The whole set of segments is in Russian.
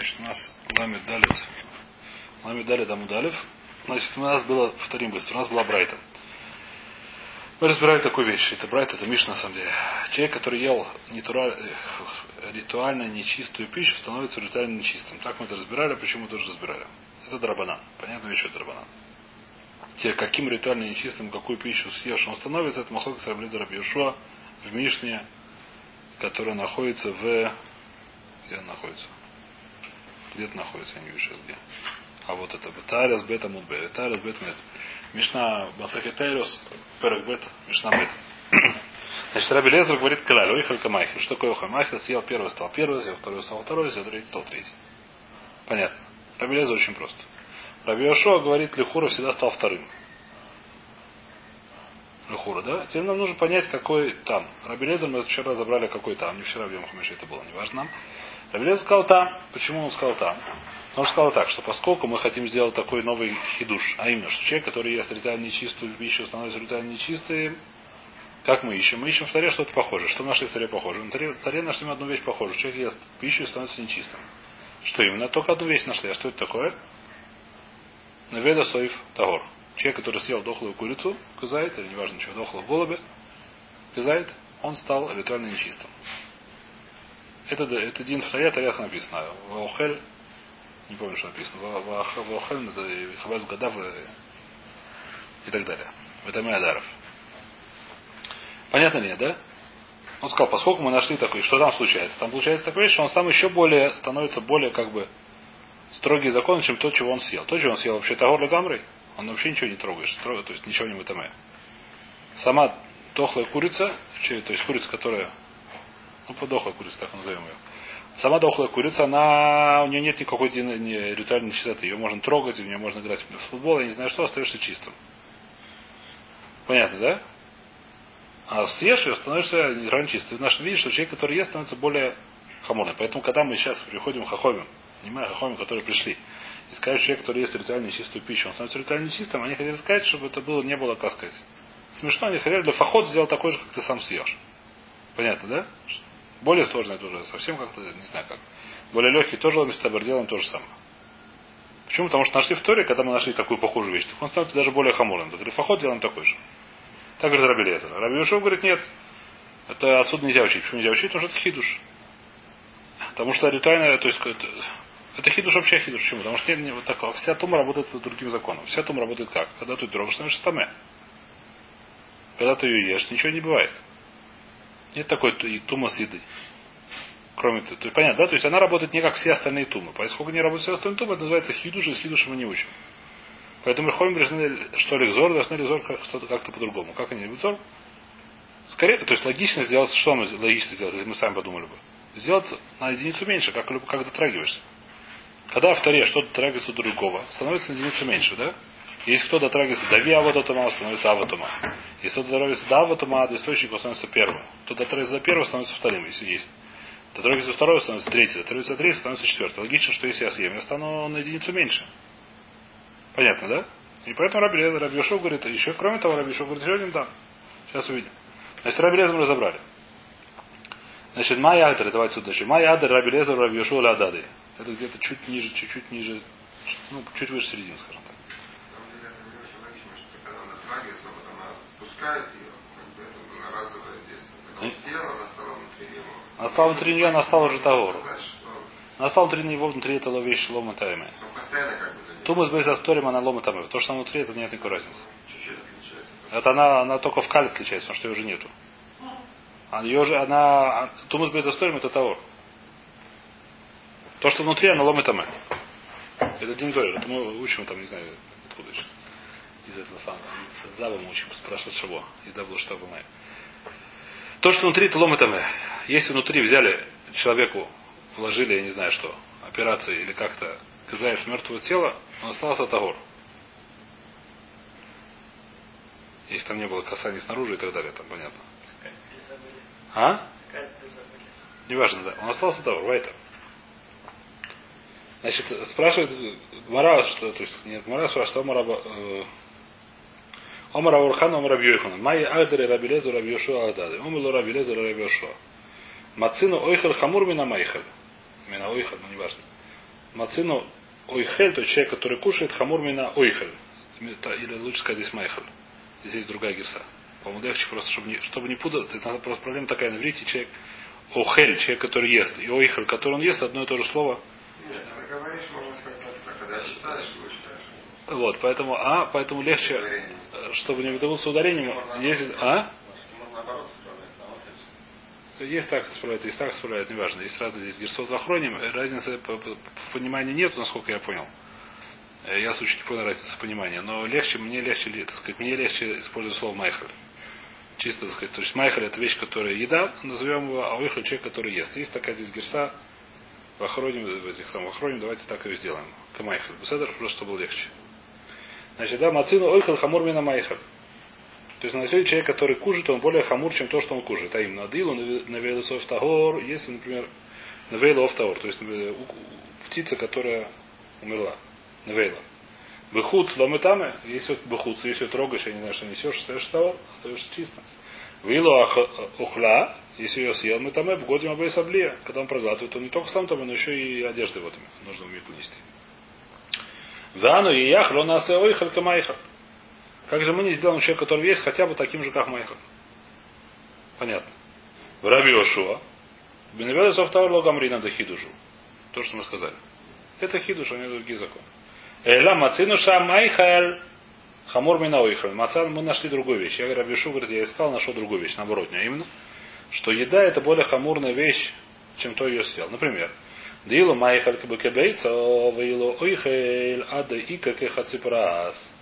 Значит, у нас ламит далит. Ламит далит амудалев. Значит, у нас было, повторим быстро, у нас была Брайта. Мы разбирали такую вещь. Это Брайт, это Миш на самом деле. Человек, который ел нетура... Э, ритуально нечистую пищу, становится ритуально нечистым. Так мы это разбирали, почему тоже разбирали. Это драбанан. Понятно, вещь, это драбанан. Те, каким ритуально нечистым, какую пищу съешь, он становится, это Махлок Саблиза Рабиушуа в Мишне, которая находится в... Где она находится? Где это находится, я не вижу где. А вот это Тарас Бета Мудбе. Тарас Бет Мед. Мишна Басахетейрус, Перек Бет, Мишна Бет. Значит, Раби Лезер говорит Калаль, Ойхаль Камайхер. Что такое Хамайхер? Съел первый, стал первый, съел второй, стал второй, съел третий, стал третий. Понятно. Раби Лезер очень просто. Раби Йошуа говорит, Лехура всегда стал вторым. Лехура, да? Теперь нам нужно понять, какой там. Раби Лезер мы вчера забрали, какой там. Не вчера в Йом это было, не важно нам. Раби Лезер сказал там. Почему он сказал там? Он сказал так, что поскольку мы хотим сделать такой новый хидуш, а именно, что человек, который ест ритуально нечистую пищу, становится ритуально нечистым, как мы ищем? Мы ищем в таре что-то похожее. Что нашли в таре похоже? Таре, в таре нашли одну вещь похожую. Человек ест пищу и становится нечистым. Что именно? Только одну вещь нашли. А что это такое? Наведа соев тагор. Человек, который съел дохлую курицу, казает, или неважно чего, дохлого голубя, казает, он стал ритуально нечистым. Это, это Дин в Таре, Тарях написано. Ваухель не помню, что написано. Вахаль, это Хабаз Гадав и так далее. И Адаров. Понятно ли да? Он сказал, поскольку мы нашли такой, что там случается? Там получается такое, что он сам еще более становится более как бы строгий закон, чем то, чего он съел. То, чего он съел вообще Тагор Гамрой, он вообще ничего не трогаешь, то есть ничего не вытамая. Сама дохлая курица, то есть курица, которая, ну, подохлая курица, так назовем ее, Сама дохлая курица, она, у нее нет никакой не, ритуальной чистоты. Ее можно трогать, в нее можно играть в футбол, я не знаю что, остаешься чистым. Понятно, да? А съешь ее, становишься ритуально чистым. Ты наш видишь, что человек, который ест, становится более хаморным. Поэтому, когда мы сейчас приходим к хахомим, понимаю, хахомим, которые пришли, и скажут, человек, который ест ритуально чистую пищу, он становится ритуально чистым, они хотели сказать, чтобы это было, не было, как сказать, смешно, они хотели для фахот сделать такой же, как ты сам съешь. Понятно, да? Более сложное тоже, совсем как-то, не знаю как. Более легкий тоже ломистабр делаем то же самое. Почему? Потому что нашли в Торе, когда мы нашли такую похожую вещь, так он становится даже более хамурным. Так фахот делаем такой же. Так говорит Раби Лезер. Раби Юшов говорит, нет. Это отсюда нельзя учить. Почему нельзя учить? Потому что это хидуш. Потому что ритуальное, то есть это, хидуш вообще хидуш. Почему? Потому что нет, не, вот так, вся тума работает по другим законам. Вся тума работает как? Когда ты трогаешь, становишься стаме. Когда ты ее ешь, ничего не бывает. Нет такой тума с едой. Кроме того. То есть понятно, да? То есть она работает не как все остальные тумы. Поскольку не работают все остальные тумы, это называется хидуш, и с хидушем мы не учим. Поэтому Рехомим должны, что Лихзор, должны Лихзор как-то как по-другому. Как они Лихзор? Скорее, то есть логично сделать, что мы логично сделать, если мы сами подумали бы. Сделать на единицу меньше, как, как дотрагиваешься. Когда в таре что-то дотрагивается до другого, становится на единицу меньше, да? Если кто дотрагивается до ви аватома, становится аватома. Если кто дотрагивается до аватома, до источника становится первым. Кто дотрагивается до первого, становится вторым, если есть. Дотрагивается до второго, становится третий. Дотрагивается до третьего, становится четвертый. Логично, что если я съем, я стану на единицу меньше. Понятно, да? И поэтому Раби Раби говорит, еще кроме того, Раби Йошув говорит, еще один там. Сейчас увидим. Значит, Раби Лезер разобрали. Значит, Майя Адер, давайте сюда дальше. Майя Адер, Раби Лезер, Раби Йошув, Ладады. Это где-то чуть ниже, чуть-чуть ниже, ну, чуть выше середины, скажем так. бы это она стала внутри него. Она стала внутри нее, она стала уже того. Она стала внутри него, внутри этого вещь лома тайме. Тумас бейс асторим, она лома тайме. То, что она внутри, это нет никакой разницы. Чуть-чуть отличается. Это она, она только в кале отличается, потому что ее уже нету. А ее же, она, тумас бейс асторим, это того. То, что внутри, она лома тайме. Это Дин Это мы учим там, не знаю, откуда еще из этого самого. Зава мы учим, спрашивают Шаво. И да, что мы. То, что внутри, это лом это Если внутри взяли человеку, вложили, я не знаю что, операции или как-то казаев мертвого тела, он остался тагор. Если там не было касания снаружи и так далее, там понятно. А? Неважно, да. Он остался тагор, вайтер. Значит, спрашивает Гмара, что, то есть, нет, Гмара спрашивает, что Омара, э, Омар Аурхан, Омар Абьюхан. Май Агдре Рабилезу Рабьюшу Агдады. Омар Рабилезу Рабьюшу. Мацину Ойхел Хамур Мина Майхел. Мина Ойхел, ну не важно. Мацину ойхель, то человек, который кушает, хамур мина ойхель. Или лучше сказать здесь майхель. Здесь другая герса. По-моему, легче просто, чтобы не, чтобы не путать. Это просто проблема такая, на иврите человек охель, человек, который ест, и ойхель, который он ест, одно и то же слово. Нет, когда говоришь, можно сказать, так, когда читаешь, вы читаешь. Вот, поэтому, а, поэтому легче, Ударение. э, чтобы не выдаваться ударением, если, а? Есть так исправляют, есть так исправляют, неважно. Есть разные здесь גרסאות в אחרונים. Разницы по- по- в понимании нет, насколько я понял. Э, Я случай не понял разницы в понимании. Но легче, мне легче, так сказать, мне легче использовать слово מאכל. Чисто, так сказать. То есть מאכל это вещь, которая еда, назовем его, а אוכל человек, который ест. Есть такая здесь גרסא в в этих самых охроне, давайте так ее сделаем. כמאכל. בסדר, просто чтобы было легче. Значит, да, מצינו אוכל חמור מן המאכל. То есть на сегодня человек, который кушает, он более хамур, чем то, что он кушает. А именно адилу, навейлосов тагор, если, например, навейлов тагор, то есть э, птица, которая умерла. Навейла. Бехут ломытаме, если бехут, если трогаешь, я не знаю, что несешь, остаешься тагор, остаешься чисто. Вилу ухла, если ее съел мытаме, годим обои саблия. Когда он проглатывает, он не только сам там, но еще и одежды вот нужно уметь нести. Зану и ях лонасе ойхаль камайхаль. Как же мы не сделаем человека, который есть, хотя бы таким же, как Майхал? Понятно. В Раби Ошуа. Беневеда софтавр логамри надо хидушу. То, что мы сказали. Это хидуш, а не другие законы. Эла мацинуша майхал. Хамор мина ойхал. Мацан мы нашли другую вещь. Я Раби Шу говорит, я искал, нашел другую вещь. Наоборот, а именно, что еда это более хамурная вещь, чем то ее съел. Например, Дилу майхаль кабакебейца, ваилу ойхель, ада ика кехаципрас.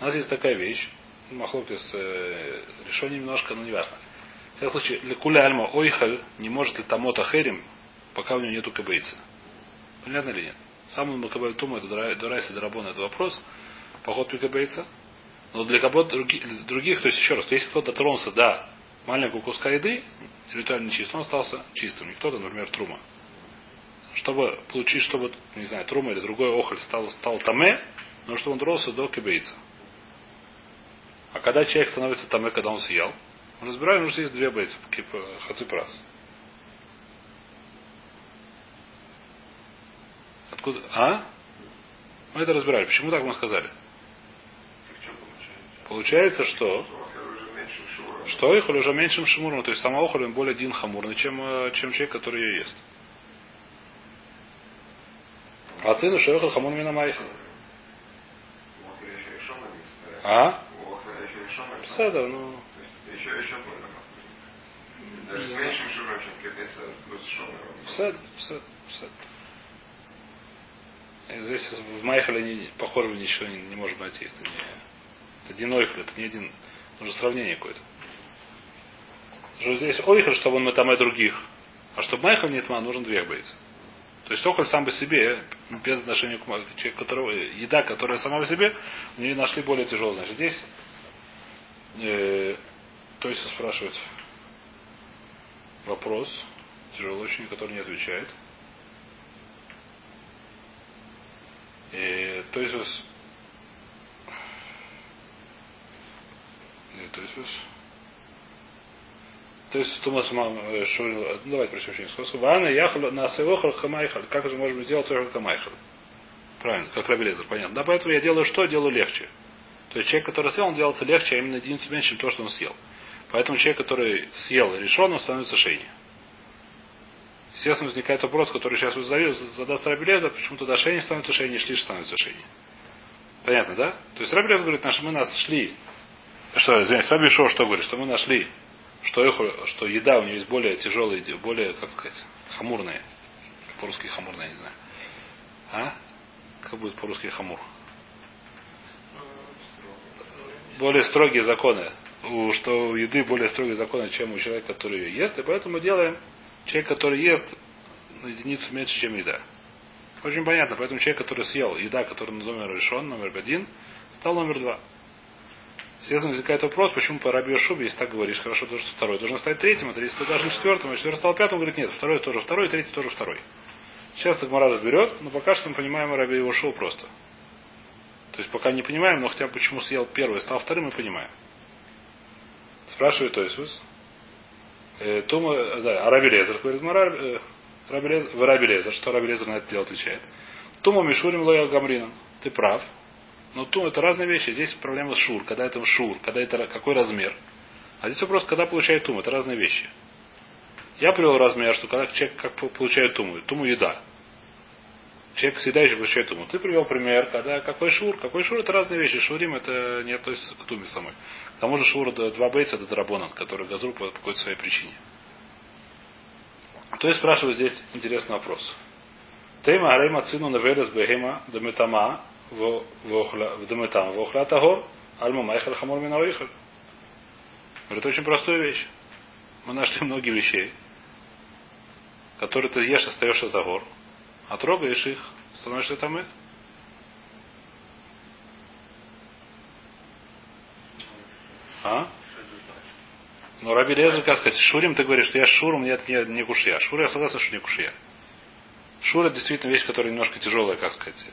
У нас есть такая вещь, махлокис э, решение немножко, но не важно. В всяком случае, для куля альма ойхаль не может ли тамота херим, пока у него нету кабейца. Понятно или нет? Самый макабель тума это дурайса дарабон это вопрос, поход пикабейца. Но для кого других, то есть еще раз, если кто-то дотронулся до маленького куска еды, ритуально чист, он остался чистым. Не кто-то, например, трума. Чтобы получить, чтобы, не знаю, трума или другой охоль стал, стал таме, нужно, чтобы он дрался до кибейца. А когда человек становится таме, когда он съел, мы разбираем, что есть две бейцы, хаципрас. Откуда? А? Мы это разбирали. Почему так мы сказали? Получается? Что что их уже меньшим шимуром, то есть сама охоль он более один хамурный, чем, э, чем человек, который ее ест. А цену шоехал хамур мина стоят. А? Седа, ну. Еще, еще. Даже с меньшим шуром, чем кипейца, плюс шома. Сад, сад, сад. И Здесь в Майхале не, похожего ничего не, не может найти. Это, не, это один ойхль, это не один. Нужно сравнение какое-то. Что здесь ойхль, чтобы он метаме других. А чтобы Майхаль нет ма, нужен две бейца. То есть охоль сам по себе, без отношения к человеку, которого, еда, которая сама по себе, у нее нашли более тяжелую. Значит, здесь э, то есть спрашивает вопрос, тяжелый очень, который не отвечает. И, то есть Э, то есть то есть Тумас мам шурил, давайте прочтем еще несколько. Вана яхал на севохал хамайхал. Как же можем сделать только хамайхал? Правильно, как Рабелезер, понятно. Да, поэтому я делаю что? Делаю легче. То есть человек, который съел, он делается легче, а именно единицу меньше, чем то, что он съел. Поэтому человек, который съел решен, он становится шейнее. Естественно, возникает вопрос, который сейчас задаст Рабелезер, почему тогда шейни становится шейни, шлиш становится шейни. Понятно, да? То есть Рабелезер говорит, наши мы нас шли. Что, извиняюсь, Раби Шо что говорит, что мы нашли, что, их- что еда у нее есть более тяжелая, более, как сказать, хамурная. По-русски хамурная, не знаю. А? Как будет по-русски хамур? более строгие законы, у, что у еды более строгие законы, чем у человека, который ее ест, и поэтому мы делаем человек, который ест на единицу меньше, чем еда. Очень понятно, поэтому человек, который съел еда, который номер решен, номер один, стал номер два. Естественно, возникает вопрос, почему по Раби Шубе, если так говоришь, хорошо, то что второй должен стать третьим, а третий даже четвертым, а четвертый стал пятым, говорит, нет, второй тоже второй, третий тоже второй. Сейчас так Мара разберет, но пока что мы понимаем Раби его шоу просто. То есть пока не понимаем, но хотя бы почему съел первый, стал вторым, мы понимаем. Спрашивает Тойсус. Э, Тума, э, да, а Раби Лезер, говорит Мара, э, Раби Лезер, Раби Лезер, что Раби Лезер на это дело отвечает. Тума Мишурим Лоя Гамрином. Ты прав. Но тум это разные вещи. Здесь проблема с шур. Когда это шур, когда это какой размер. А здесь вопрос, когда получает тум. Это разные вещи. Я привел размер, что когда человек как получает туму. Туму еда. Человек съедающий получает туму. Ты привел пример, когда какой шур. Какой шур это разные вещи. Шурим это не относится к туме самой. К тому же шур два бейца это драбонан, который газру по какой-то своей причине. То есть спрашивает здесь интересный вопрос. Тема Арейма Цину Навелес Бехема Даметама в Даметам Вохла Тагор Альма Майхал Хамор Минаоихаль. Говорит, очень простую вещь. Мы нашли многие вещей, которые ты ешь, остаешься Тагор, а трогаешь их, становишься там и. А? Но Раби Лезер, как сказать, Шурим, ты говоришь, что я Шур, у меня это не, не кушья. Шур, я согласен, что не кушья. Шур это действительно вещь, которая немножко тяжелая, как сказать.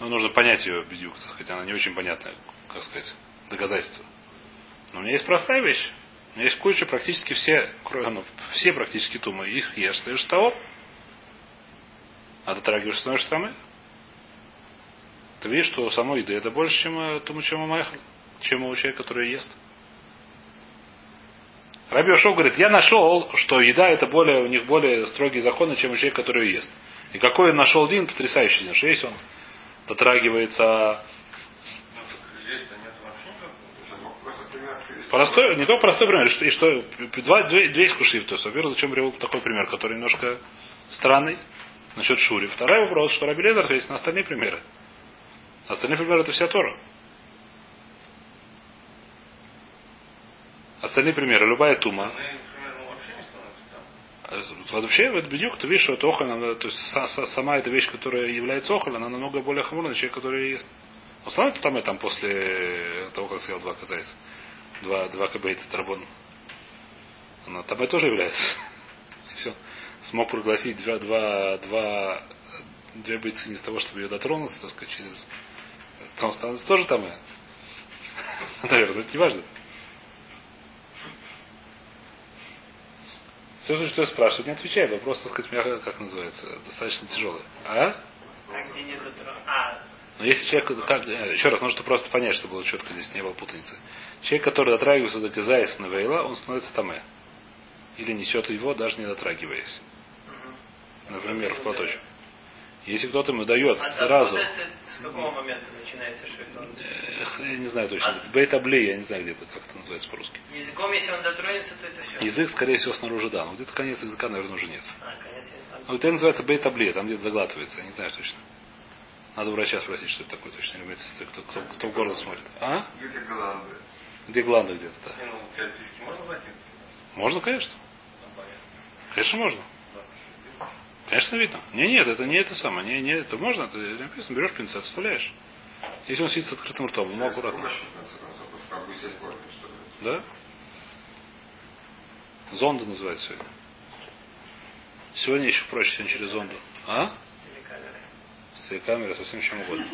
Но нужно понять ее, бедюк, так сказать. Она не очень понятная, как сказать, доказательство. Но у меня есть простая вещь. У меня есть куча, практически все, ну, все практически тумы. Их ешь, стоишь того. А дотрагиваешься, становишься самой. Ты видишь, что самой еды это больше, чем э, туму, чем у майхал, чем у человека, который ест. Раби Ошов говорит, я нашел, что еда это более, у них более строгие законы, чем у человека, который ест. И какой он нашел дин, потрясающий дин, что есть он дотрагивается Простой, не только простой пример, и что два, две, две искушив, то есть, во-первых, зачем привел такой пример, который немножко странный, насчет Шури. Второй вопрос, что Раби Лезер есть на остальные примеры. Остальные примеры это вся Тора. Остальные примеры, любая тума. Вообще, это бедюк, ты видишь, что это охоль, то есть сама эта вещь, которая является охоль, она намного более хамурная, чем человек, который ест. Но становится там и там после того, как съел два казайца. Два, два кабейца драбон. Она там тоже является. И все. Смог прогласить два, два, два, две бойцы не из того, чтобы ее дотронуться, так сказать, через... Там становится тоже там и. Наверное, это не важно. Все, что я спрашиваю, не отвечай. Вопрос, так сказать, мягко, как называется, достаточно тяжелый. А? А А, но если человек, как, э, еще раз, нужно просто понять, чтобы было четко здесь не было путаницы. Человек, который дотрагивается до Газайса на Вейла, он становится таме. Или несет его, даже не дотрагиваясь. Например, в платочек. Если кто-то ему дает а сразу. Это, с какого момента начинается швейцар? Я не знаю точно. А? Бейтабли, я не знаю, где это, как это называется по-русски. Языком, если он дотронется, то это все. Язык, скорее всего, снаружи да. Но где-то конец языка, наверное, уже нет. А, конец языка. Ну, это называется бейтабли, там где-то заглатывается, я не знаю точно. Надо врача спросить, что это такое точно. Или кто, кто, кто в горло смотрит. А? Где гланды? Где гланды где-то, да. Ну, можно закинуть? Можно, конечно. Конечно, можно. Конечно, видно. Не, нет, это не это самое. Не, не, это можно, это написано, берешь пинцет, вставляешь. Если он сидит с открытым ртом, ему аккуратно. Да? Зонда называется сегодня. Сегодня еще проще, сегодня через зонду. А? С телекамерой, со всем чем угодно.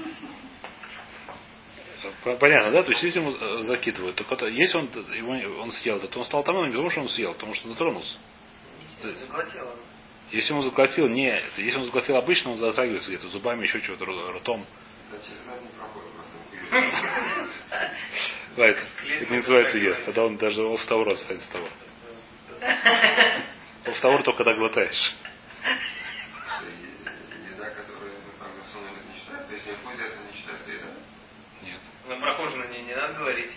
Понятно, да? То есть если ему э, закидывают, то кто если он, его, он съел это, то он стал там, не потому, что он съел, потому что дотронулся. Заглотил он. Если он заглотил, не, если он заглотил обычно, он затрагивается где-то зубами, еще чего-то, ртом. Да, это, это не называется ест. Тогда он даже офтаур останется того. Офтаур только когда глотаешь. Нет. На прохожую не, не надо говорить.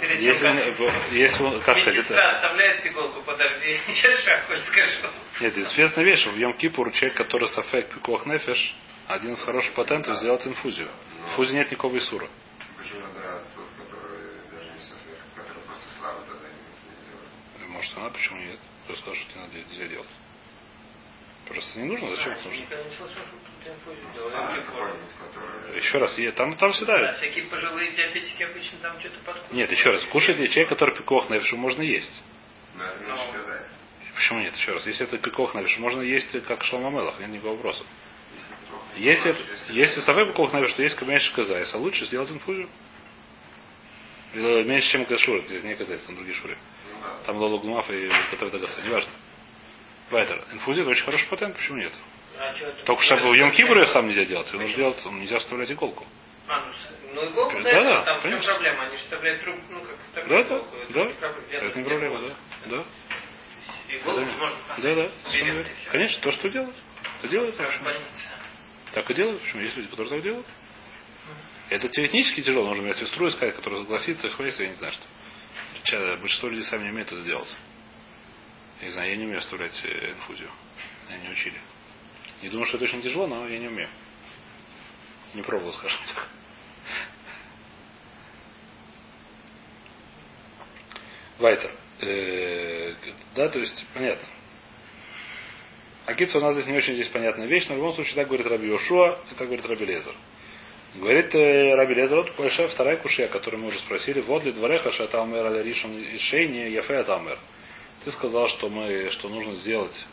Перед Если тем, он, если он, как сказать, это, оставляет иголку, подожди, сейчас шахоль скажу. нет, известная вещь, в Йом Кипур человек, который сафек пикох нефеш, один из хороших патентов сделать инфузию. В инфузии нет никакого исура. Почему да, тот, который даже не софер, который просто слава тогда не делает? Может, она, почему нет? Кто сказал, что не надо нельзя делать? Просто не нужно, зачем это нужно? Еще раз, я- там, там всегда. Да, всякие пожилые диабетики обычно там что-то подкушают. Нет, еще раз, кушайте человек, который пикох нефешу, можно есть. Но это меньше сказать. Почему нет? Еще раз, если это пикох нефешу, можно есть как шломамелах, нет никакого вопроса. Если Если, если сафе пикох нефешу, то есть меньше казайс, а лучше сделать инфузию. Или Меньше, чем кашура, здесь не казайс, там другие шуры. Ну. Там лолу гумаф и готовят дагаса, неважно. Вайтер. Инфузия это очень хороший патент, почему нет? А что это? Только чтобы в Йом Кипур их сам нельзя делать. Его нужно делать, нельзя вставлять иголку. А, ну, ну иголку, Да, да, да, это там в чем конечно. проблема? Они же вставляют трубку, ну как Да, вставляют да, иголку. Это да. проблема. Я Это не проблема, да. Да. Иголку Да, можно да, да. Конечно, то, что делают. То делают. В. Так и делают. Почему? Есть люди, которые так делают. Это теоретически тяжело. Нужно мне сестру искать, которая согласится, хватит, я не знаю, что. Ча- Большинство людей сами не умеют это делать. Я не знаю, я не умею оставлять э, инфузию. Меня не учили. Не думаю, что это очень тяжело, но я не умею. Не пробовал, скажем так. Вайтер. Э, да, то есть, понятно. Акипс у нас здесь не очень здесь понятная вещь, но в любом случае так говорит Раби Йошуа, и так говорит Раби Лезер. Говорит э, Раби Лезер, вот большая вторая кушья, которую мы уже спросили, вот ли двореха шатамер аля ришон и шейни яфе атамер. Ты сказал, что мы, что нужно сделать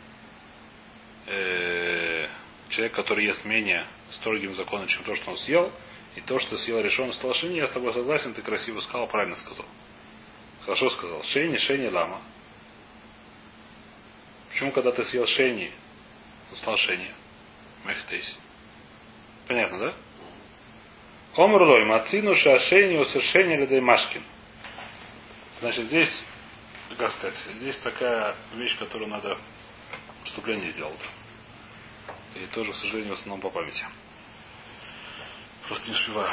э, человек, который ест менее строгим законом, чем то, что он съел, и то, что съел решен стал шейни, я с тобой согласен, ты красиво сказал, правильно сказал. Хорошо сказал. Шейни, шейни лама. Почему, когда ты съел шейни, он стал шейни? Мехтейс. Понятно, да? Омрлой, мацину шашейни усышени ледей машкин. Значит, здесь, как сказать, здесь такая вещь, которую надо вступление сделать. И тоже, к сожалению, в основном по памяти. Просто не успеваю.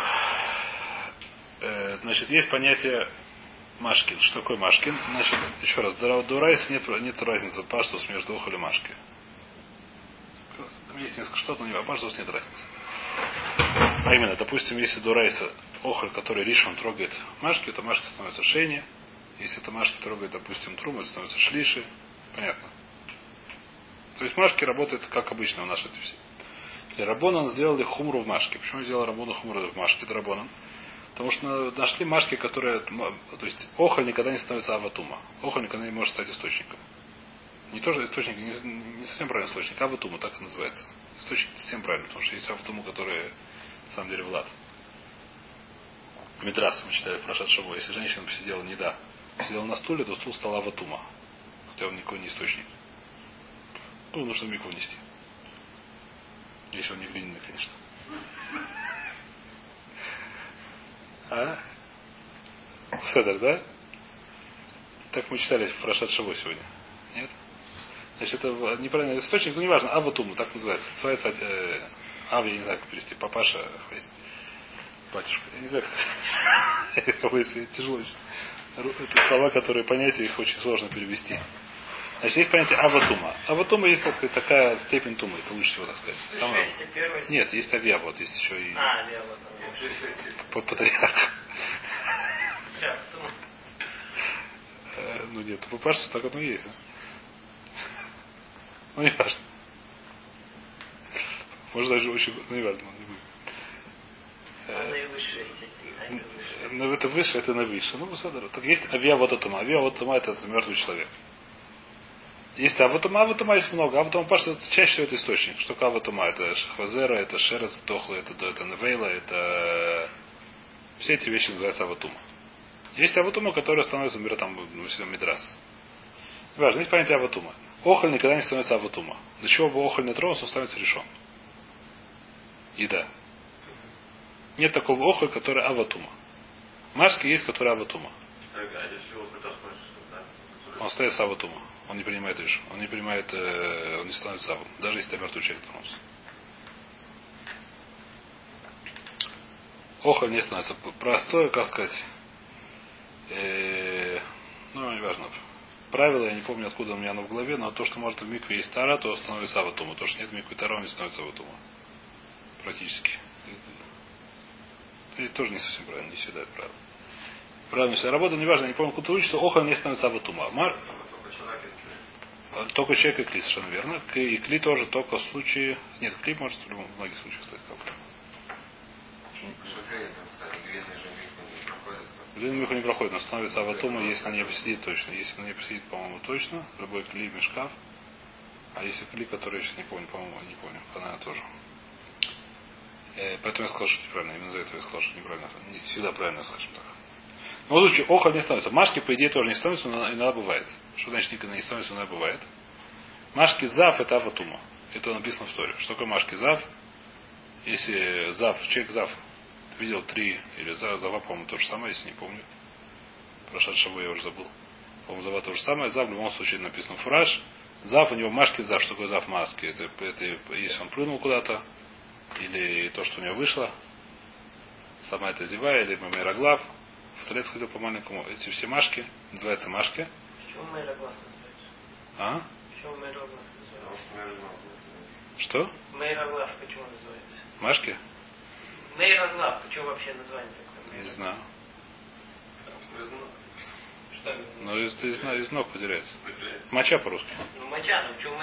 Э, Значит, есть понятие Машкин. Что такое Машкин? Значит, еще раз, до, райса нет, нет разницы паштус между охоль и Машкой. Там есть несколько что но не паштус нет разницы. А именно, допустим, если до райса охоль, который ришон трогает Машки, то Машки становится шейни. Если это Машки трогает, допустим, трум, это становится шлиши. Понятно. То есть Машки работает как обычно у нас это все. Для Рабона сделали хумру в Машке. Почему сделал Рабону хумру в Машке? Это Рабоном. Потому что нашли машки, которые... То есть охоль никогда не становится аватума. Охоль никогда не может стать источником. Не тоже источник, не, не совсем правильный источник, а аватума, так и называется. Источник не совсем правильно, потому что есть аватума, которые на самом деле влад. Медрас мы читали в Прошат. Если женщина посидела не да, сидела на стуле, то стул стал аватума. Хотя он никакой не источник. Ну, нужно мику внести. Если он не глиняный, конечно. А? Седер, да? Так мы читали в Шаво сегодня. Нет? Значит, это неправильный источник, ну неважно, Аватуму, так называется. Называется э, Ав, я не знаю, как перевести. Папаша, батюшка. Я не знаю, как тяжело. Это слова, которые понятия их очень сложно перевести. Значит, есть понятие аватума. Аватума есть как такая степень тумы, это лучше всего так сказать. Самое... Нет, есть авиа, вот есть еще и А, я вот там. по- патриарх. Ну, Э, нет, папаша так оно и есть. Ну не важно. Может даже очень. Ну не важно, не степень, а не высшая. Ну это выше, это на выше. Ну. Так есть авиа вот атума. Авиа вот атума это мертвый человек. Есть аватума, аватума есть много. Аватума паша это чаще всего это источник. Что такое аватума? Это шахвазера, это шерец дохлый, это, это навейла, это все эти вещи называются аватума. Есть аватума, которая становится, например, там, ну, мидрас. Важно, есть понятие аватума. Охоль никогда не становится аватума. До чего бы охоль не тронулся, он становится решен. Еда. Нет такого охоль, который аватума. Машки есть, который аватума. Он остается аватума. Он не принимает риш. Он не принимает, э, он не становится авом. Даже если это мертвый человек тронулся. Охоль не становится. Простое, как сказать, э, ну, неважно. Правило, я не помню, откуда у меня оно в голове, но то, что может в микве есть тара, то становится аватума. То, что нет микве тара, он не становится аватума. Практически. Это тоже не совсем правильно, не всегда это правильно. Правильно, если работа, неважно, не помню, куда учится, охоль не становится аватума. Только человек и кли, совершенно верно. И кли тоже только в случае... Нет, кли может в любом, многих случаях стать каплей. Длинный миху не проходит, но становится аватума, если на ней посидит точно. Если на ней посидит, по-моему, точно. Любой кли мешкав. А если кли, который я сейчас не помню, по-моему, не помню. Она тоже. Э, поэтому я сказал, что неправильно. Именно за это я сказал, что неправильно. Не всегда правильно, скажем так. Но в случае охоль не становится. Машки, по идее, тоже не становится, но иногда бывает. Что значит никогда не становится, иногда бывает. Машки зав это аватума. Это написано в Торе. Что такое Машки? Зав. Если Зав, человек Зав видел три, или Зав, Зава, по-моему, то же самое, если не помню. Прошедшего я уже забыл. По-моему, Зава то же самое. Зав в любом случае написан фураж. Зав, у него Машки Зав. Что такое Зав маски? Это, это если он прыгнул куда-то, или то, что у него вышло. Сама эта зевая, или мамероглав. В туалет сходил по маленькому. Эти все Машки, называются Машки. А? Что, наверное, Что? Мэра глав почему называется? Машки? Мэра глав, почему вообще название такое? Не знаю. Но из, из, из ног выделяется. Моча по-русски. Ну, моча, ну почему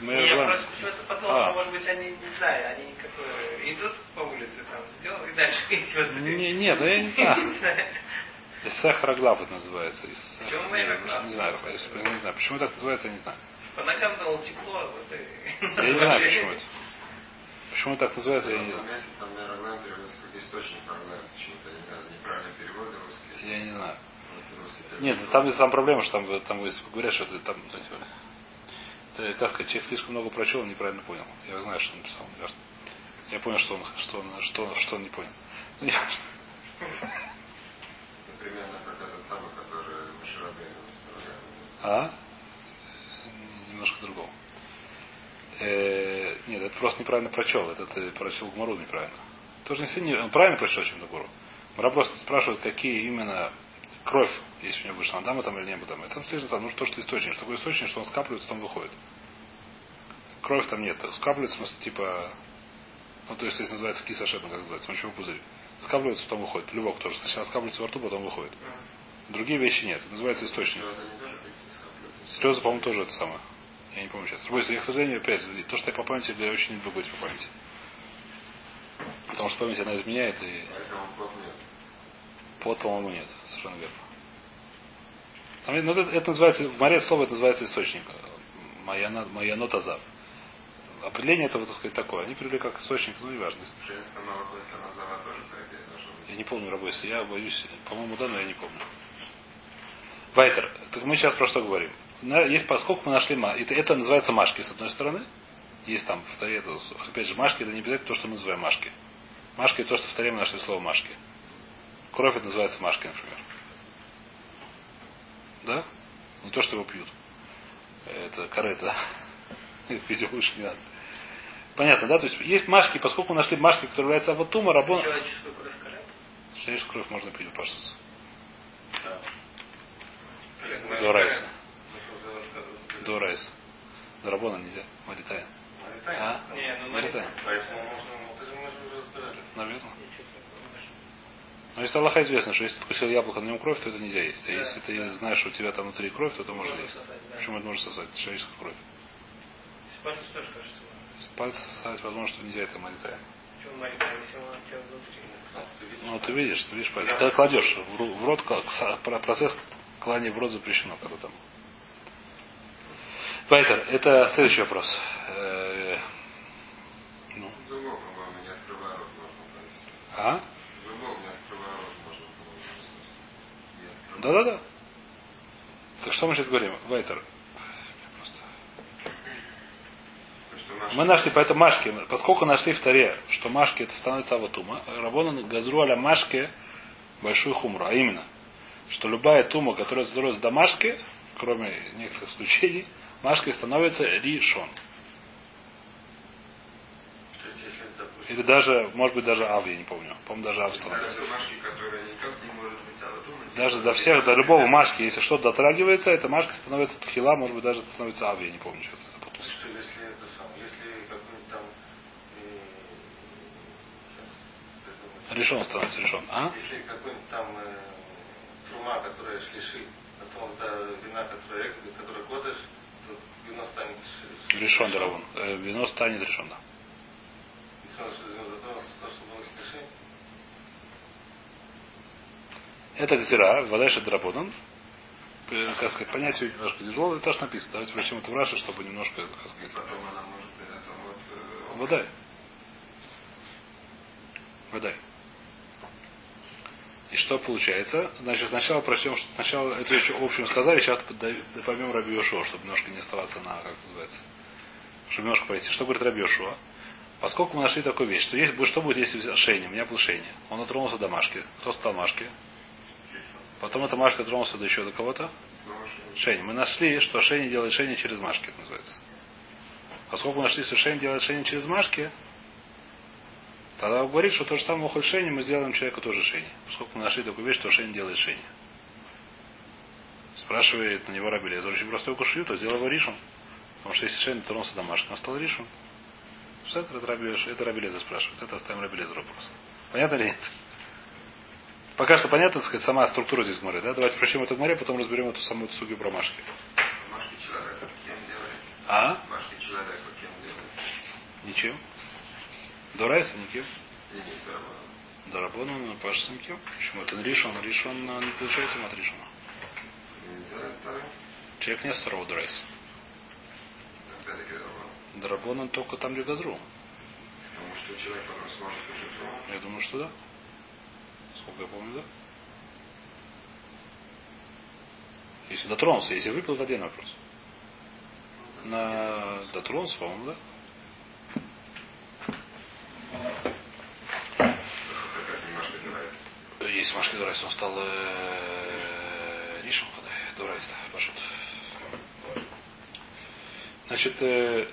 мэра Я просто почему-то подумал, А. что, может быть, они, не знаю, они как бы идут по улице, там, сделал и дальше идет. Не, нет, я не знаю. Из сахароглав это называется. Из, Почему мэроглав? не знаю, если- не знаю. Почему так называется, я не знаю. По ногам дал тепло, вот и... Я не знаю, почему это. Почему так называется, я не знаю. месте там, наверное, источник. Почему-то, не знаю, неправильный перевод русский. Я не знаю. Нет, там, там проблема, что там, там говорят, что это там, ну, это, как человек слишком много прочел, он неправильно понял. Я знаю, что он написал, кажется. Я понял, что он, что он, что, что он не понял. Ну, я- Примерно как этот самый, который Маширабейн А? Немножко другого. Э, нет, это просто неправильно прочел. Это ты прочел Гмару неправильно. Тоже не сильно, он правильно прочел, чем Гмару. Мара просто спрашивает, какие именно кровь, если у него вышла Адама там или не там. Это слышно там, ну то, что источник. Что такое источник, что он скапливается, потом выходит. Кровь там нет. Скапливается, в смысле, типа, ну то есть, если называется кисашет, ну как называется, мочевой пузырь. Скапливается, потом выходит. Плевок тоже. Сначала скапливается во рту, потом выходит. Другие вещи нет. Это называется источник. Слезы по-моему, тоже это самое. Я не помню сейчас. Другой, я, к сожалению, опять, то, что я по памяти, я очень не люблю говорить по памяти. Потому что память она изменяет, и Поэтому по-моему, нет. Совершенно верно. Там, ну, это, это называется, в море слово это называется источник. Майяно- Майянотазав. Определение этого, так сказать, такое. Они привели как источник, ну, неважно. Я не помню, Рабойса. Я боюсь, по-моему, да, но я не помню. Вайтер. Так мы сейчас про что говорим? Есть, поскольку мы нашли ма- это, это называется машки, с одной стороны. Есть там, в Таре, это, опять же, машки, это не обязательно то, что мы называем машки. Машки это то, что в Таре мы нашли слово машки. Кровь это называется машки, например. Да? Не то, что его пьют. Это корыто. Пить лучше не надо. Понятно, да? То есть есть машки, поскольку мы нашли машки, которые являются аватума, рабон... Человеческую кровь король? Человеческую кровь можно пить паштус. Как До райса. До райса. До рабона нельзя. Маритайн. А? Не, ну Маритайн. Поэтому можно, мы же разбирались. Наверное. Но если Аллаха известно, что если ты откусил яблоко, на нем кровь, то это нельзя есть. А если ты знаешь, что у тебя там внутри кровь, то это можно есть. Почему это можно сосать? Это человеческая кровь. С пальца тоже кажется. С пальца сосать, возможно, что нельзя это внутри? Ну, ты видишь, ты видишь палец. Когда кладешь в рот, процесс клания в рот запрещено, когда там. Вайтер, это следующий вопрос. Э, Ну, а? Зубов не открывая рот можно, по-моему, не открывая. Да-да-да. Так что мы сейчас говорим? Вайтер. Мы нашли, поэтому Машки, поскольку нашли в Таре, что Машки это становится аватума, Рабона газру аля Машке большую хумру, а именно, что любая тума, которая задалась до Машки, кроме некоторых исключений, Машкой становится ришон. Или даже, может быть, даже Ав, я не помню. По-моему, даже Ав становится. Даже машки, которые никак не может быть аватумой. Даже до всех, до любого Машки, если что-то дотрагивается, эта Машка становится тхила, может быть, даже становится Ав, я не помню, сейчас я запутался. что если если какой-нибудь там, э, сейчас, придумать. Решен становится, решен. А? если какой-нибудь там э, трума, которая шлиши, потом да, вина, которая эквы, которая кодыш, то вино станет ш- Решен, Даравон. Э, Вино станет решен, да. И снова, что то, что было шлиши, Это гзира, Вадайша Драбодан. Э, Как сказать, понятие немножко тяжело, это тоже написано. Давайте прочтем это в Раши, чтобы немножко, как сказать, это вот... э, Водай. Водай. И что получается? Значит, сначала прочтем, что сначала эту вещь общую сказали, сейчас поймем Раби Йошуа, чтобы немножко не оставаться на, как это называется, чтобы немножко пойти. Что говорит Рабешуа? Поскольку мы нашли такую вещь, что есть, что будет, если шейни? У меня был шейни. Он дотронулся до Машки. Кто стал Машки? Потом эта Машка дотронулся до еще до кого-то? Шейни. Мы нашли, что Шейни делает Шейни через Машки, это называется. Поскольку нашли, что Шейни делает Шейни через Машки, тогда он говорит, что то же самое ухоль Шейни мы сделаем человеку тоже Шейни. Поскольку мы нашли такую вещь, что Шейни делает Шейни. Спрашивает на него Раби Лезер. Очень простой кушью, то сделал его Ришон. Потому что если Шейни дотронулся до Машки, он стал Ришон. Что это, это, это Лезер спрашивает. Это оставим Раби Лезер вопрос. Понятно ли нет? Пока что понятно, так сказать, сама структура здесь море, да? Давайте прочтем эту море, потом разберем эту самую суги про Машки. Машки человека кем делали? А? Машки человека кем делали? Ничем. Дурайса никем. Здорово. Дарабону, Паша никем. Почему? Это Ришон, Ришон не получает им от вторым? Человек не второго это здорово. Дарабонан только там, где Газру. Потому что человек потом сможет ром. Я думаю, что да. Сколько я помню, да? Если дотронулся, если выпил, это один вопрос. На дотронулся, по-моему, да? Есть Машки Дурайс, он стал э, Ришем, Дурайс, да, пошел. Значит, э,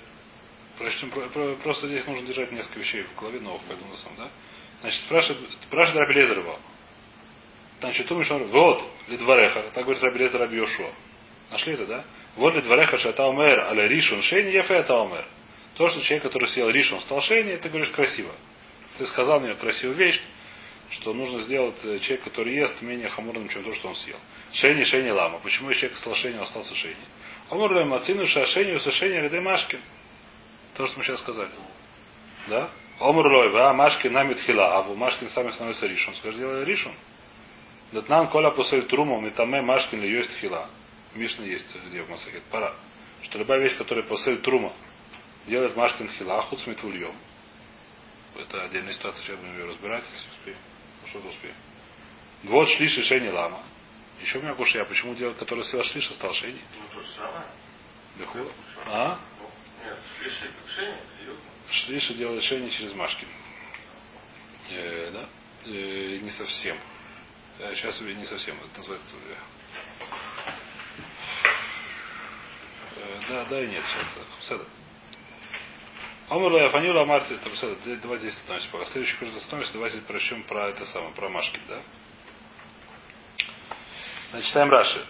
прочтем, про- про- просто здесь нужно держать несколько вещей в голове новых, поэтому сам, да? Значит, спрашивает, спрашивает Раби Лезер его. Значит, думаешь, вот, Лидвареха, так говорит Раби Лезер Раби Йошуа. Нашли это, да? Вот Лидвареха Шата Умер, аля Ришон Шейни, Ефе это Умер. То, что человек, который съел Ришон, стал Шейни, ты говоришь красиво. Ты сказал мне красивую вещь, что нужно сделать э, человек, который ест, менее хамурным, чем то, что он съел. Шейни, шейни лама. Почему человек стал шейни, он остался шейни? Амур мацину шашению сашени ряды машкин. То, что мы сейчас сказали. Да? Омр а машкин намит хила, а в машкин сами становится ришон. Скажи, делай ришон. Датнан коля посыль труму, метаме машкин ли есть хила. Мишна есть, где в Масахет. Пора. Что любая вещь, которая посыль трума, делает машкин хила, худ смитвульем. Это отдельная ситуация, сейчас будем ее разбирать, если успеем. Ну что-то успеем. Вот шлиш и шени лама. Еще у меня кушай, а почему делать, который съел шлиша, стал шени? Ну, то же самое. А? Нет, слишай, как серьезно. Шлиша делает шени через машкин. Э, да? Э, не совсем. Э, сейчас увидим, не совсем. Это называется... э, э, да, да и нет. Сейчас. Седа. Амура Афанила Амарти, это Седа. Давайте здесь остановимся пока. Следующий курс остановимся. Давайте прочтем про это самое, про Машкин, да? Значит, читаем Раши.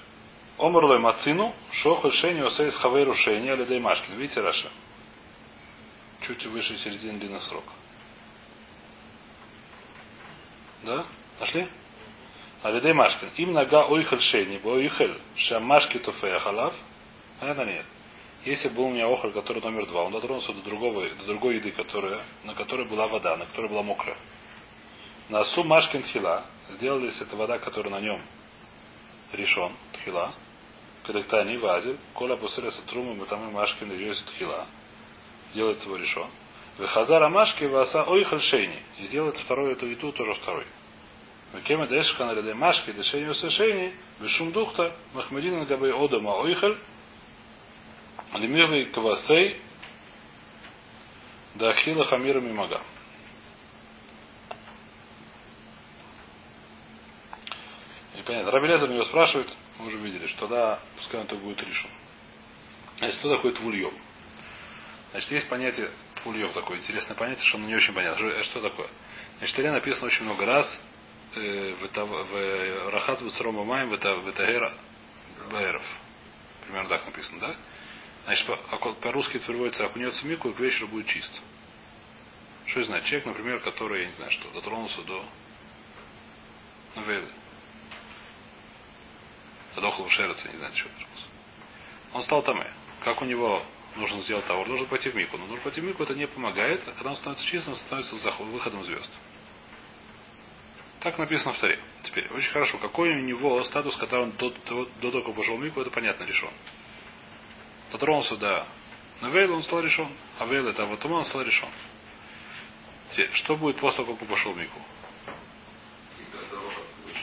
Омрлой Мацину, Шоху Шени Осейс Хавейру Шени, Алидей Машкин. Видите Раша? Чуть выше середины длинных срок. Да? Нашли? Алидей Машкин. Им нога ойхель шейни, бо ойхель шамашки туфея халав. Понятно нет? Если был у меня охоль, который номер два, он дотронулся до, другого, до другой еды, которая, на которой была вода, на которой была мокрая. На су машкин тхила, сделались это вода, которая на нем решен, тхила, кадектани вазель, коля пусыля сатрумы, мы там и машкин и тхила, делает его решен. Вехазара машки васа ойхаль шейни, и сделает второй эту еду тоже второй. Кема дэшка на ряде машки, дешени усешени, бешум духта, махмедина габей одама ойхаль, лемиры квасей, да хила хамира мимага. И понятно. Рабелезер него спрашивает, мы уже видели, что да, пускай он так будет решен. Значит, что такое твульем? Значит, есть понятие твульев такое интересное понятие, что оно не очень понятно. Что, что такое? Значит, Таре написано очень много раз э, в, в Рахат в Маем в Этагера Баэров. Примерно так написано, да? Значит, а по- по-русски это переводится окунется в мику и к вечеру будет чист. Что это значит? Человек, например, который, я не знаю, что, дотронулся до Навелы. Задохлого шерца, не знаю, что дотронулся. Он стал там. Как у него нужно сделать того? Нужно пойти в мику. Но нужно пойти в мику, это не помогает. А когда он становится чистым, становится заход- выходом звезд. Так написано в Таре. Теперь, очень хорошо. Какой у него статус, когда он до, до, до того, как пошел в мику, это понятно, решен. Дотронулся до Навейла, он стал решен. А Вейла это вот он стал решен. Теперь, что будет после того, как он пошел в мику?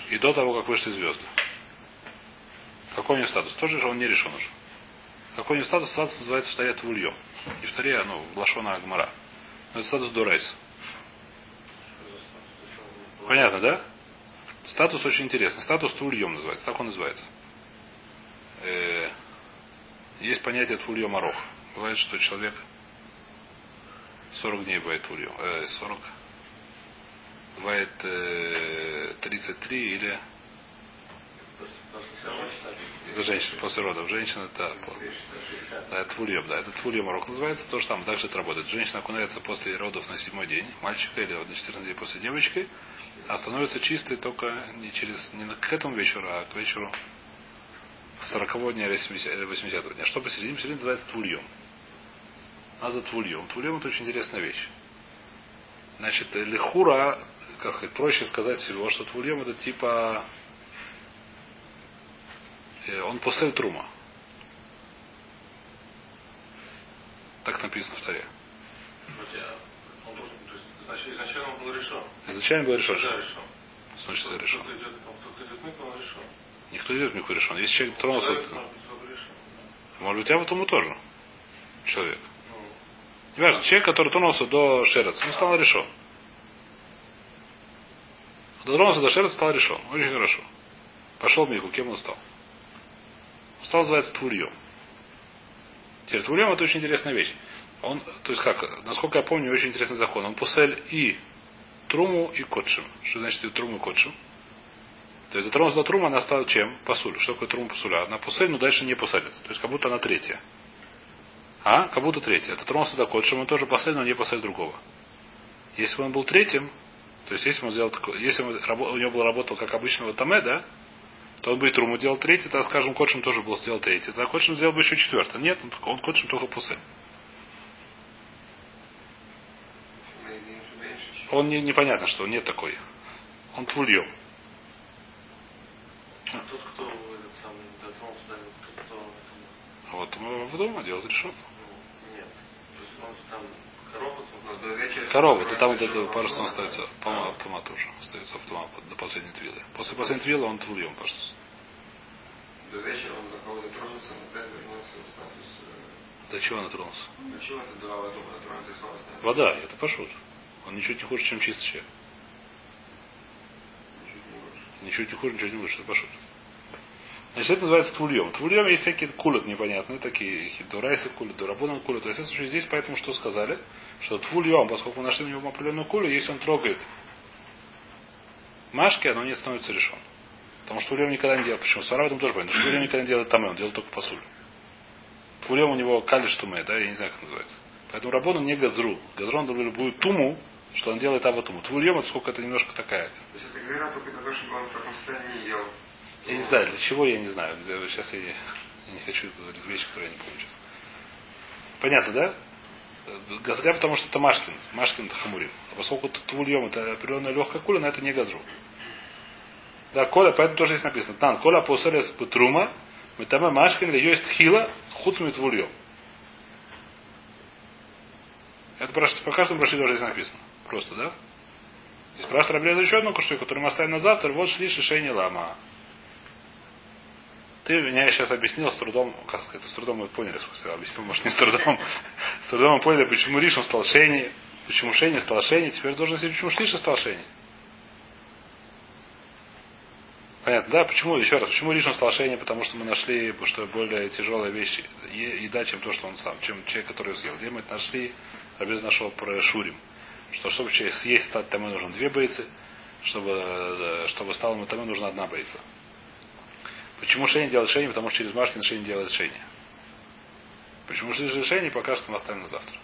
И до того, как вышли звезды. Какой у него статус? Тоже же он не решен уже. Какой у него статус? Статус называется в Таре Твульем. И в Таре, ну, Лашона Агмара. Но это статус Дурейс. Понятно, да? Статус очень интересный. Статус Твульем называется. Так он называется. Э, есть понятие Твульем Арох. Бывает, что человек 40 дней бывает Твульем. Э, 40 бывает э, 33 или это женщина после родов. Женщина это, да, это твульем, да. Это твульем урок называется. То же самое, также это работает. Женщина окунается после родов на седьмой день, мальчика или на 14 дней после девочки, а становится чистой только не через не к этому вечеру, а к вечеру 40 дня или 80 дня. Что посередине? Посередине называется твульем. А за твульем. Твульем это очень интересная вещь. Значит, лихура, как сказать, проще сказать всего, что твульем это типа Э, он после трума. Так написано в таре. Значит, изначально он был решен. Изначально был решен. Да, решен. Значит, это решен. Кто-то идет, кто-то идет микро, он решен. Никто идет в микву решен. Если человек тронулся, Человек, может быть, только решен. может быть, я в этом тоже. Человек. Ну, Неважно, человек, который тронулся до шерец, он стал решен. Дотронулся до шерец, стал решен. Очень хорошо. Пошел мику, кем он стал? Стал называется Твульем. Теперь Твульем это очень интересная вещь. Он, то есть как, насколько я помню, очень интересный закон. Он пусель и труму, и котшим. Что значит и труму, и котшим? То есть дотронулся до трума, она стала чем? Пасуль. Что такое трум пасуля? Одна пусель, но дальше не пуселит. То есть как будто она третья. А? Как будто третья. Дотронулся до котшим, он тоже пусель, но не пусель другого. Если бы он был третьим, то есть если он сделал такое, если он, у него был работал как обычного таме, да, то он бы и труму делал третий, тогда, скажем, Котшим тоже был сделал третий. Тогда Котшим сделал бы еще четвертый. Нет, он, он Котшим только пусы. Он не, непонятно, что он нет такой. Он твульем. а тот, кто этот самый дотронулся до него, тот, кто А вот мы в дома делать решен. ну, нет. То есть он там корова, до. Корова, то там вот это пару что остается, по-моему, автомат уже остается автомат до последней твилы. После последней твилы он твульем пошел. До вечера он до кого дотронулся, но опять вернулся в статус... э, До чего он дотронулся? Ну, чего ты два воду дотронулся, и? Вода, это пошут. Он ничуть не хуже, чем чистый человек. Не. Ничуть не хуже, ничего не лучше, это пошут. Значит, это называется твульем. Твульем есть всякие кулят непонятные, такие хидурайсы кулят, дурабунан кулят. То есть, в случае, здесь поэтому что сказали? Что твульем, поскольку мы нашли у него определенную кулю, если он трогает машки, оно не становится решен. Потому что твульем никогда не делает. Почему? Сара в этом тоже понятно. Что твульем никогда не делает тамэ, он делает только посуль. Твульем у него калиш туме, да, я не знаю, как называется. Поэтому Рабона не газру. Газрон дал любую туму, что он делает аватуму. Твульем, это сколько это немножко такая. То есть это только того, чтобы он в таком состоянии ел. Я не знаю, для чего я не знаю. Сейчас я не, я не хочу говорить вещи, которые я не помню сейчас. Понятно, да? Газря, потому что это Машкин. Машкин это Хамурим. А поскольку твульем это определенная легкая куля, но это не газру. Да, коля, поэтому тоже здесь написано. Тан, коля посолес петрума, метаме Машкин ли есть хила, хуцмит твульем. Это по, по каждому броши тоже здесь написано. Просто, да? И спрашивает Раблеза еще одну кушту, которую мы оставим на завтра. Вот шли шишение лама. Ты меня сейчас объяснил с трудом, как сказать, с трудом мы поняли, смысле, объяснил, может, не с трудом. С трудом мы поняли, почему Ришон стал Шени, почему Шени стал Шени, теперь должен сказать, почему Шлиша стал Шени. Понятно, да? Почему, еще раз, почему Ришон стал Шени? Потому что мы нашли, что более тяжелая вещь, е- еда, чем то, что он сам, чем человек, который съел. Где мы это нашли? Рабез нашел про Шурим. Что чтобы человек съесть стать тому нужно две бойцы, чтобы, э, чтобы стало ему тому нужна одна бойца. Почему Шейни делает Шейни? Потому что через Машкин Шейни делает Шейни. Почему Шейни пока что мы оставим на завтра.